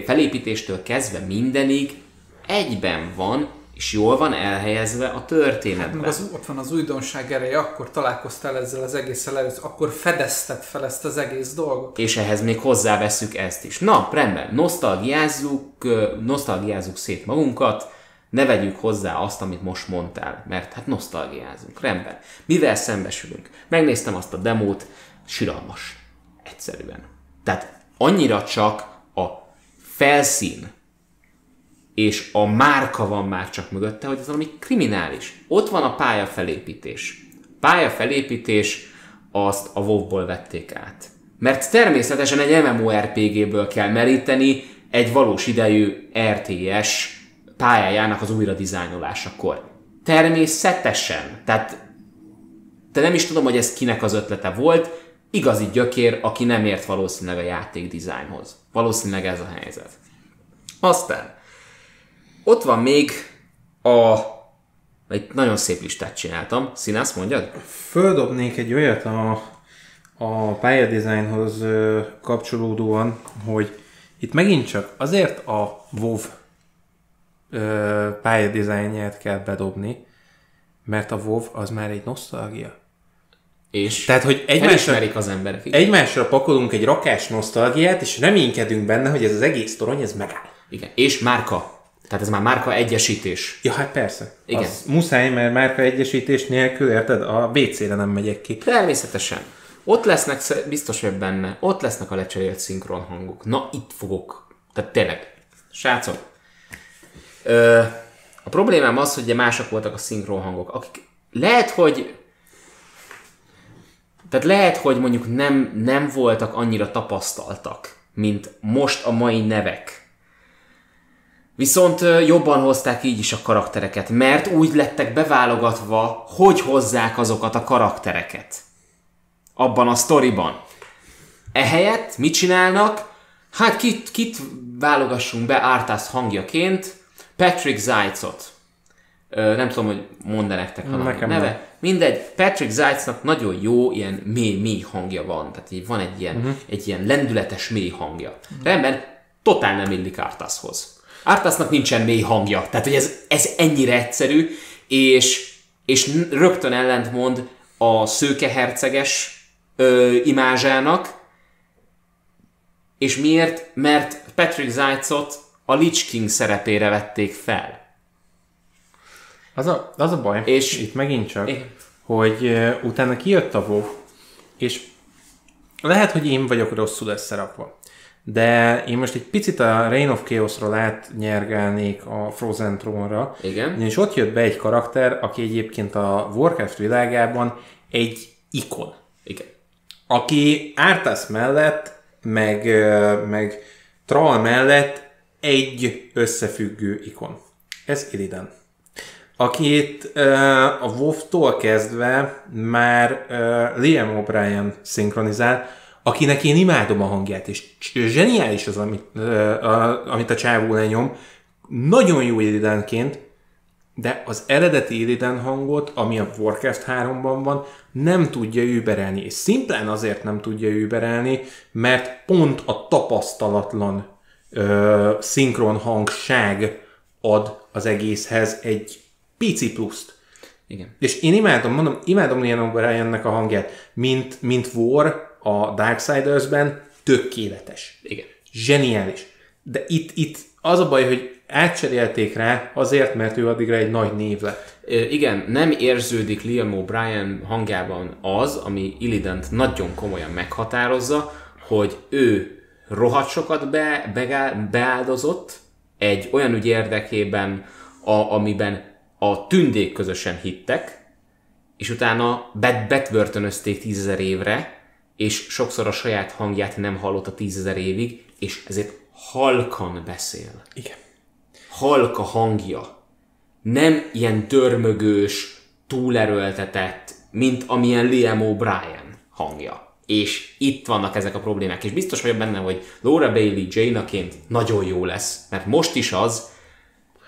felépítéstől kezdve mindenig egyben van, és jól van elhelyezve a történetben. Hát az, ott van az újdonság ereje, akkor találkoztál ezzel az egésszel először, akkor fedezted fel ezt az egész dolgot. És ehhez még hozzáveszünk ezt is. Na, rendben, nosztalgiázzuk, nosztalgiázzuk szét magunkat, ne vegyük hozzá azt, amit most mondtál, mert hát nosztalgiázunk. Rendben. Mivel szembesülünk? Megnéztem azt a demót, siralmas. Egyszerűen. Tehát annyira csak a felszín, és a márka van már csak mögötte, hogy ez valami kriminális. Ott van a pályafelépítés. Pályafelépítés azt a WoW-ból vették át. Mert természetesen egy MMORPG-ből kell meríteni egy valós idejű RTS pályájának az újra dizájnolásakor. Természetesen. Tehát de nem is tudom, hogy ez kinek az ötlete volt, igazi gyökér, aki nem ért valószínűleg a játék dizájnhoz. Valószínűleg ez a helyzet. Aztán ott van még a... Egy nagyon szép listát csináltam. Színász, mondjad? Földobnék egy olyat a, a pályadizájnhoz kapcsolódóan, hogy itt megint csak azért a WoW pályadizájnját kell bedobni, mert a WoW az már egy nosztalgia. És Tehát, hogy egymásra, az emberek. Igen. egymásra pakolunk egy rakás nosztalgiát, és reménykedünk benne, hogy ez az egész torony, ez megáll. Igen. És márka. Tehát ez már márka egyesítés. Ja, hát persze. Igen. Az muszáj, mert márka egyesítés nélkül, érted, a BC-re nem megyek ki. Természetesen. Ott lesznek, biztos vagy benne, ott lesznek a lecserélt szinkron hangok. Na, itt fogok. Tehát tényleg. Srácok. Ö, a problémám az, hogy ugye mások voltak a szinkron hangok, akik lehet, hogy tehát lehet, hogy mondjuk nem, nem voltak annyira tapasztaltak, mint most a mai nevek. Viszont jobban hozták így is a karaktereket, mert úgy lettek beválogatva, hogy hozzák azokat a karaktereket. Abban a sztoriban. Ehelyett mit csinálnak? Hát kit, kit válogassunk be Arthas hangjaként? Patrick Zajcot. Nem tudom, hogy mond nektek valami Nekem neve. nem. Mindegy, Patrick Zajcnak nagyon jó ilyen mély-mély hangja van. Tehát így van egy ilyen, uh-huh. egy ilyen lendületes mély hangja. Uh-huh. Rendben, totál nem illik Arthashoz. Arthasnak nincsen mély hangja. Tehát, hogy ez, ez ennyire egyszerű, és, és rögtön ellentmond a szőkeherceges ö, imázsának, és miért? Mert Patrick Zajcot a Lich King szerepére vették fel. Az a, az a baj, És- itt megint csak, Igen. hogy uh, utána kijött a WoW, és lehet, hogy én vagyok rosszul összerakva, de én most egy picit a Reign of Chaos-ról átnyergálnék a Frozen Throne-ra, Igen. és ott jött be egy karakter, aki egyébként a Warcraft világában egy ikon. Igen. aki Arthas mellett, meg, meg Troll mellett egy összefüggő ikon. Ez Illidan. Akit uh, a WoW-tól kezdve már uh, Liam O'Brien szinkronizál, akinek én imádom a hangját, és zseniális az, amit, a, amit a csávó lenyom. Nagyon jó Illidanként, de az eredeti Illidan hangot, ami a Warcraft 3-ban van, nem tudja überelni. És szimplán azért nem tudja überelni, mert pont a tapasztalatlan ö, szinkron hangság ad az egészhez egy pici pluszt. Igen. És én imádom, mondom, imádom Liam O'Briennek a hangját, mint, mint War a Darksiders-ben, tökéletes. Igen. Zseniális. De itt, itt az a baj, hogy átcserélték rá azért, mert ő addigra egy nagy név lett. Ö, igen, nem érződik Liam O'Brien hangjában az, ami Illident nagyon komolyan meghatározza, hogy ő rohadt sokat be, begá- beáldozott egy olyan ügy érdekében, a, amiben a tündék közösen hittek, és utána bet, betvörtönözték tízezer évre, és sokszor a saját hangját nem hallotta tízezer évig, és ezért halkan beszél Igen. halka hangja. Nem ilyen dörmögős, túlerőltetett, mint amilyen Liam O'Brien hangja. És itt vannak ezek a problémák, és biztos vagyok benne, hogy Laura Bailey Jane-aként nagyon jó lesz, mert most is az,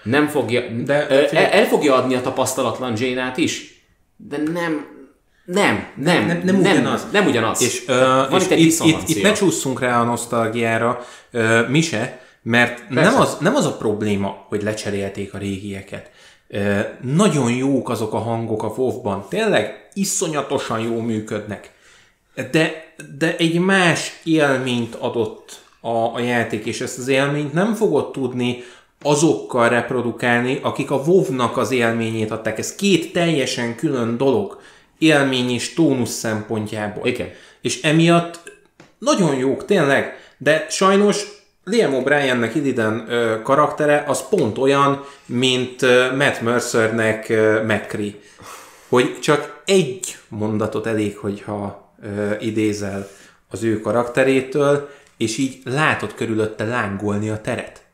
nem fogja, de, el, el fogja adni a tapasztalatlan Jane-át is, de nem, nem, nem, Nem- nem ugyanaz. Nem ugyanaz. És, ö, van és itt egy itt, itt, itt ne csúszunk rá a nosztalgiára, ö, mi se, mert nem az, nem az a probléma, hogy lecserélték a régieket. Ö, nagyon jók azok a hangok a WoW-ban, tényleg iszonyatosan jó működnek. De, de egy más élményt adott a, a játék, és ezt az élményt nem fogod tudni azokkal reprodukálni, akik a WoW-nak az élményét adták. Ez két teljesen külön dolog, élmény és tónusz szempontjából. Igen. És emiatt nagyon jók, tényleg, de sajnos Liam O'Briennek Illidan ö, karaktere az pont olyan, mint ö, Matt Mercernek ö, McCree. Hogy csak egy mondatot elég, hogyha ö, idézel az ő karakterétől, és így látod körülötte lángolni a teret.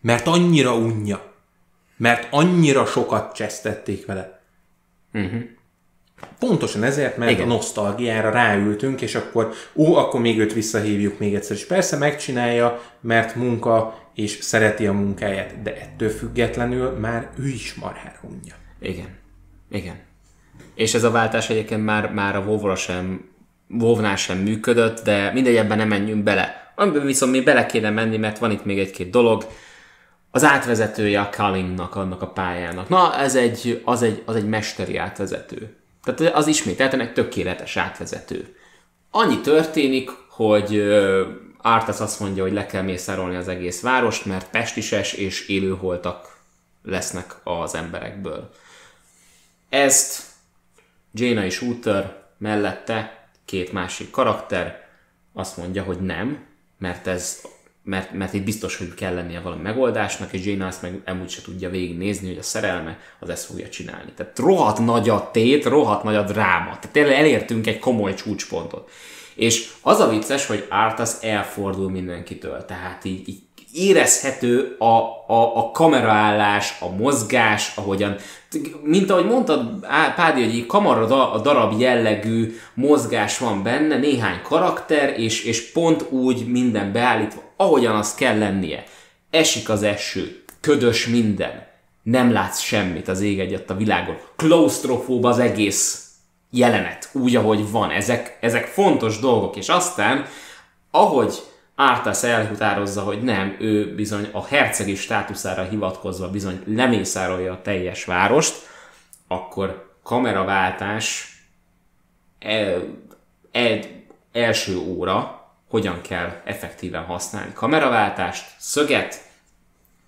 Mert annyira unja. Mert annyira sokat csesztették vele. Uh-huh. Pontosan ezért, mert Igen. a nosztalgiára ráültünk, és akkor, ó, akkor még őt visszahívjuk még egyszer. És persze megcsinálja, mert munka, és szereti a munkáját, de ettől függetlenül már ő is marhára unja. Igen. Igen. És ez a váltás egyébként már, már a wow sem, wow sem működött, de mindegy, ebben nem menjünk bele. Amiben viszont még bele kéne menni, mert van itt még egy-két dolog. Az átvezetője a Cullingnak, annak a pályának. Na, ez egy, az, egy, az egy mesteri átvezető. Tehát az ismételten egy tökéletes átvezető. Annyi történik, hogy Arthas azt mondja, hogy le kell mészárolni az egész várost, mert pestises és élőholtak lesznek az emberekből. Ezt Jaina és Shooter mellette két másik karakter azt mondja, hogy nem, mert ez mert, mert itt biztos, hogy kell lennie valami megoldásnak, és Jane azt meg amúgy se tudja végignézni, hogy a szerelme az ezt fogja csinálni. Tehát rohadt nagy a tét, rohadt nagy a dráma. Tehát tényleg elértünk egy komoly csúcspontot. És az a vicces, hogy Arthas elfordul mindenkitől, tehát így, így érezhető a, a, a kameraállás, a mozgás, ahogyan, mint ahogy mondtad, Pádi, hogy kamara a darab jellegű mozgás van benne, néhány karakter, és, és pont úgy minden beállítva, ahogyan az kell lennie. Esik az eső, ködös minden, nem látsz semmit az ég egyet a világon. Klaustrofób az egész jelenet, úgy, ahogy van. Ezek, ezek fontos dolgok, és aztán, ahogy Arthas elhatározza, hogy nem, ő bizony a hercegi státuszára hivatkozva bizony lemészárolja a teljes várost, akkor kameraváltás el, el, első óra, hogyan kell effektíven használni kameraváltást, szöget,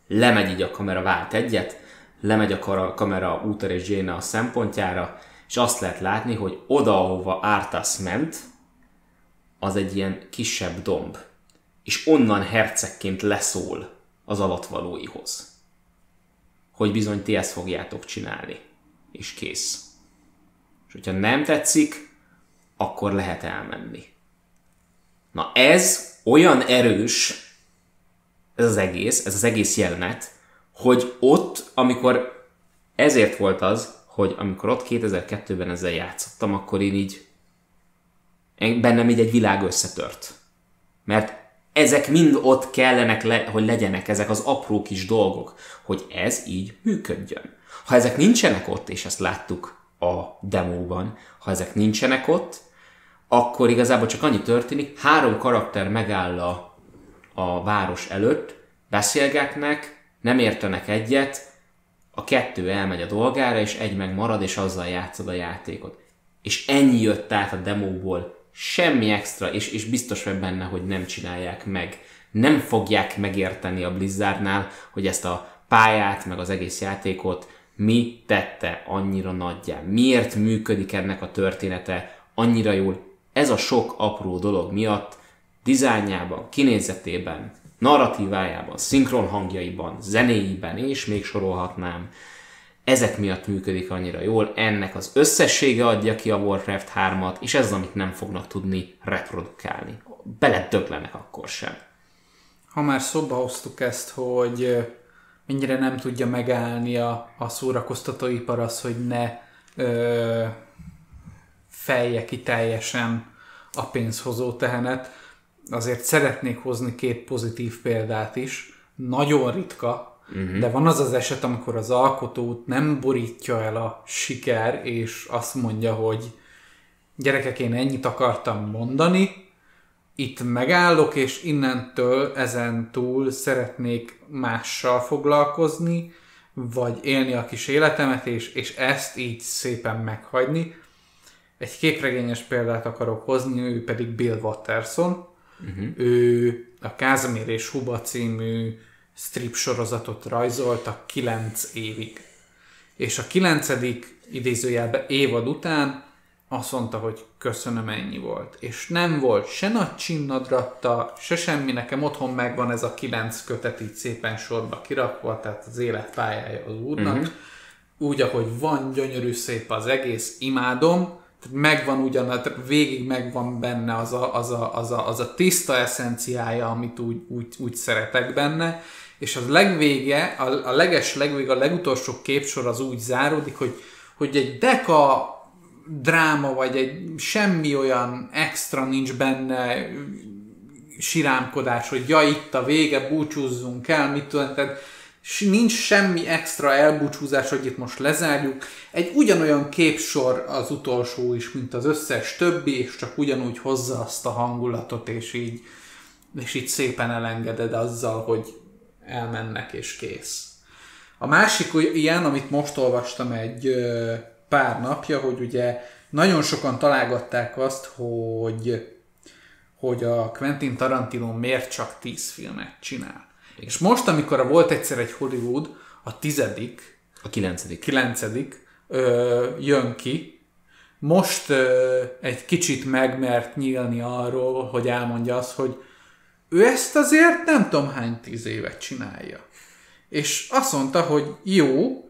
lemegy így a kamera vált egyet, lemegy a kamera Úter és Jane a szempontjára, és azt lehet látni, hogy oda, ahova Arthas ment, az egy ilyen kisebb domb és onnan hercegként leszól az alatvalóihoz. Hogy bizony ti ezt fogjátok csinálni. És kész. És hogyha nem tetszik, akkor lehet elmenni. Na ez olyan erős, ez az egész, ez az egész jelenet, hogy ott, amikor ezért volt az, hogy amikor ott 2002-ben ezzel játszottam, akkor én így bennem így egy világ összetört. Mert ezek mind ott kellenek, le, hogy legyenek ezek az apró kis dolgok, hogy ez így működjön. Ha ezek nincsenek ott, és ezt láttuk a demóban, ha ezek nincsenek ott, akkor igazából csak annyi történik, három karakter megáll a, a város előtt, beszélgetnek, nem értenek egyet, a kettő elmegy a dolgára, és egy meg marad, és azzal játszod a játékot. És ennyi jött át a demóból semmi extra, és, és biztos vagy benne, hogy nem csinálják meg. Nem fogják megérteni a Blizzardnál, hogy ezt a pályát, meg az egész játékot mi tette annyira nagyjá. Miért működik ennek a története annyira jól. Ez a sok apró dolog miatt dizájnjában, kinézetében, narratívájában, szinkron hangjaiban, zenéiben, és még sorolhatnám, ezek miatt működik annyira jól, ennek az összessége adja ki a Warcraft 3-at, és ez az, amit nem fognak tudni reprodukálni. Beledöglenek akkor sem. Ha már szóba hoztuk ezt, hogy mennyire nem tudja megállni a, a szórakoztatóipar az, hogy ne ö, fejje ki teljesen a pénzhozó tehenet, azért szeretnék hozni két pozitív példát is. Nagyon ritka, Uh-huh. De van az az eset, amikor az alkotót nem borítja el a siker, és azt mondja, hogy gyerekek, én ennyit akartam mondani, itt megállok, és innentől ezen túl szeretnék mással foglalkozni, vagy élni a kis életemet, és, és ezt így szépen meghagyni. Egy képregényes példát akarok hozni, ő pedig Bill Watterson. Uh-huh. Ő a Kázmér és Huba című strip sorozatot rajzoltak 9 évig. És a kilencedik idézőjelbe évad után azt mondta, hogy köszönöm, ennyi volt. És nem volt se nagy csinnadratta, se semmi, nekem otthon megvan ez a kilenc kötet így szépen sorba kirakva, tehát az életpályája az úrnak. Uh-huh. Úgy, ahogy van, gyönyörű szép az egész, imádom, megvan ugyan, tehát végig megvan benne az a, az a, az a, az a tiszta eszenciája, amit úgy, úgy, úgy szeretek benne, és az legvége, a, a leges legvége, a legutolsó képsor az úgy záródik, hogy, hogy egy deka dráma, vagy egy semmi olyan extra nincs benne, sirámkodás, hogy ja, itt a vége, búcsúzzunk el, mit tudom, tehát nincs semmi extra elbúcsúzás, hogy itt most lezárjuk. Egy ugyanolyan képsor az utolsó is, mint az összes többi, és csak ugyanúgy hozza azt a hangulatot, és így, és így szépen elengeded azzal, hogy elmennek és kész. A másik ilyen, amit most olvastam egy pár napja, hogy ugye nagyon sokan találgatták azt, hogy hogy a Quentin Tarantino miért csak 10 filmet csinál. És most, amikor volt egyszer egy Hollywood, a tizedik, a kilencedik, kilencedik ö, jön ki, most ö, egy kicsit megmert nyílni arról, hogy elmondja azt, hogy ő ezt azért nem tudom hány tíz évet csinálja. És azt mondta, hogy jó,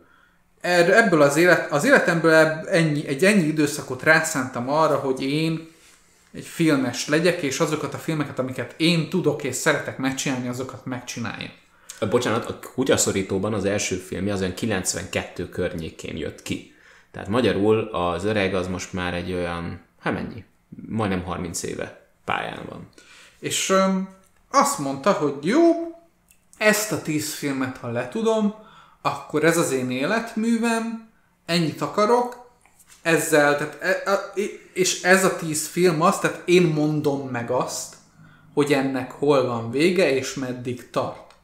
ebből az, élet, az életemből ennyi, egy ennyi időszakot rászántam arra, hogy én egy filmes legyek, és azokat a filmeket, amiket én tudok és szeretek megcsinálni, azokat megcsináljam. Bocsánat, a kutyaszorítóban az első filmje az olyan 92 környékén jött ki. Tehát magyarul az öreg az most már egy olyan, hát mennyi? Majdnem 30 éve pályán van. És öm, azt mondta, hogy jó, ezt a 10 filmet, ha letudom, akkor ez az én életművem, ennyit akarok, ezzel, tehát, e, és ez a tíz film az, tehát én mondom meg azt, hogy ennek hol van vége, és meddig tart.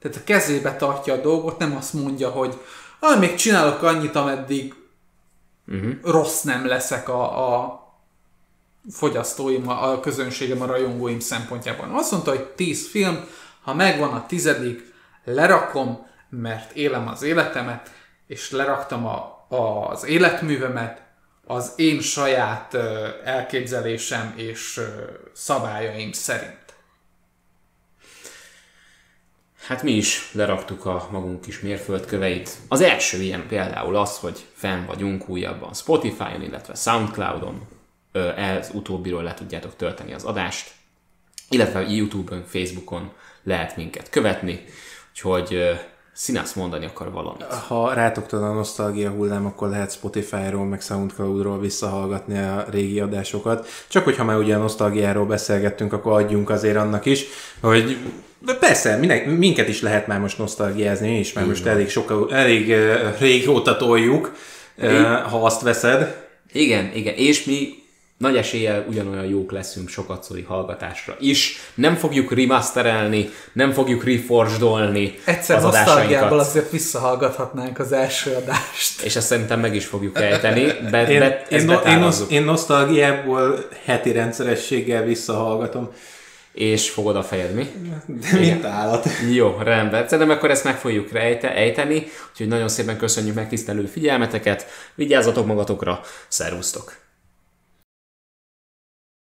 Tehát a kezébe tartja a dolgot, nem azt mondja, hogy ah, még csinálok annyit, ameddig uh-huh. rossz nem leszek a, a fogyasztóim, a közönségem, a rajongóim szempontjában. Azt mondta, hogy tíz film, ha megvan a tizedik, lerakom, mert élem az életemet, és leraktam a, a, az életművemet, az én saját elképzelésem és szabályaim szerint. Hát mi is leraktuk a magunk kis mérföldköveit. Az első ilyen például az, hogy fenn vagyunk újabban Spotify-on, illetve Soundcloud-on. Ez utóbbiról le tudjátok tölteni az adást. Illetve YouTube-on, Facebookon lehet minket követni. Úgyhogy Színász mondani akar valamit. Ha rátoktad a nosztalgia hullám, akkor lehet Spotify-ról, meg Soundcloud-ról visszahallgatni a régi adásokat. Csak hogyha már ugye a nosztalgiáról beszélgettünk, akkor adjunk azért annak is, hogy de persze, minek, minket is lehet már most nosztalgiázni, mi is már most elég, soka, elég uh, régóta toljuk, uh, ha azt veszed. Igen, igen, és mi nagy eséllyel ugyanolyan jók leszünk sokatszori hallgatásra is. Nem fogjuk remasterelni, nem fogjuk reforgedolni Egyszer az adásainkat. azért visszahallgathatnánk az első adást. És ezt szerintem meg is fogjuk ejteni. Be, én, be, én, no, én, nosz, én nosztalgiából heti rendszerességgel visszahallgatom. És fogod a fejed, mi? De mint állat. Jó, rendben. Szerintem akkor ezt meg fogjuk rejte, ejteni, úgyhogy nagyon szépen köszönjük megtisztelő figyelmeteket, vigyázzatok magatokra, szervusztok!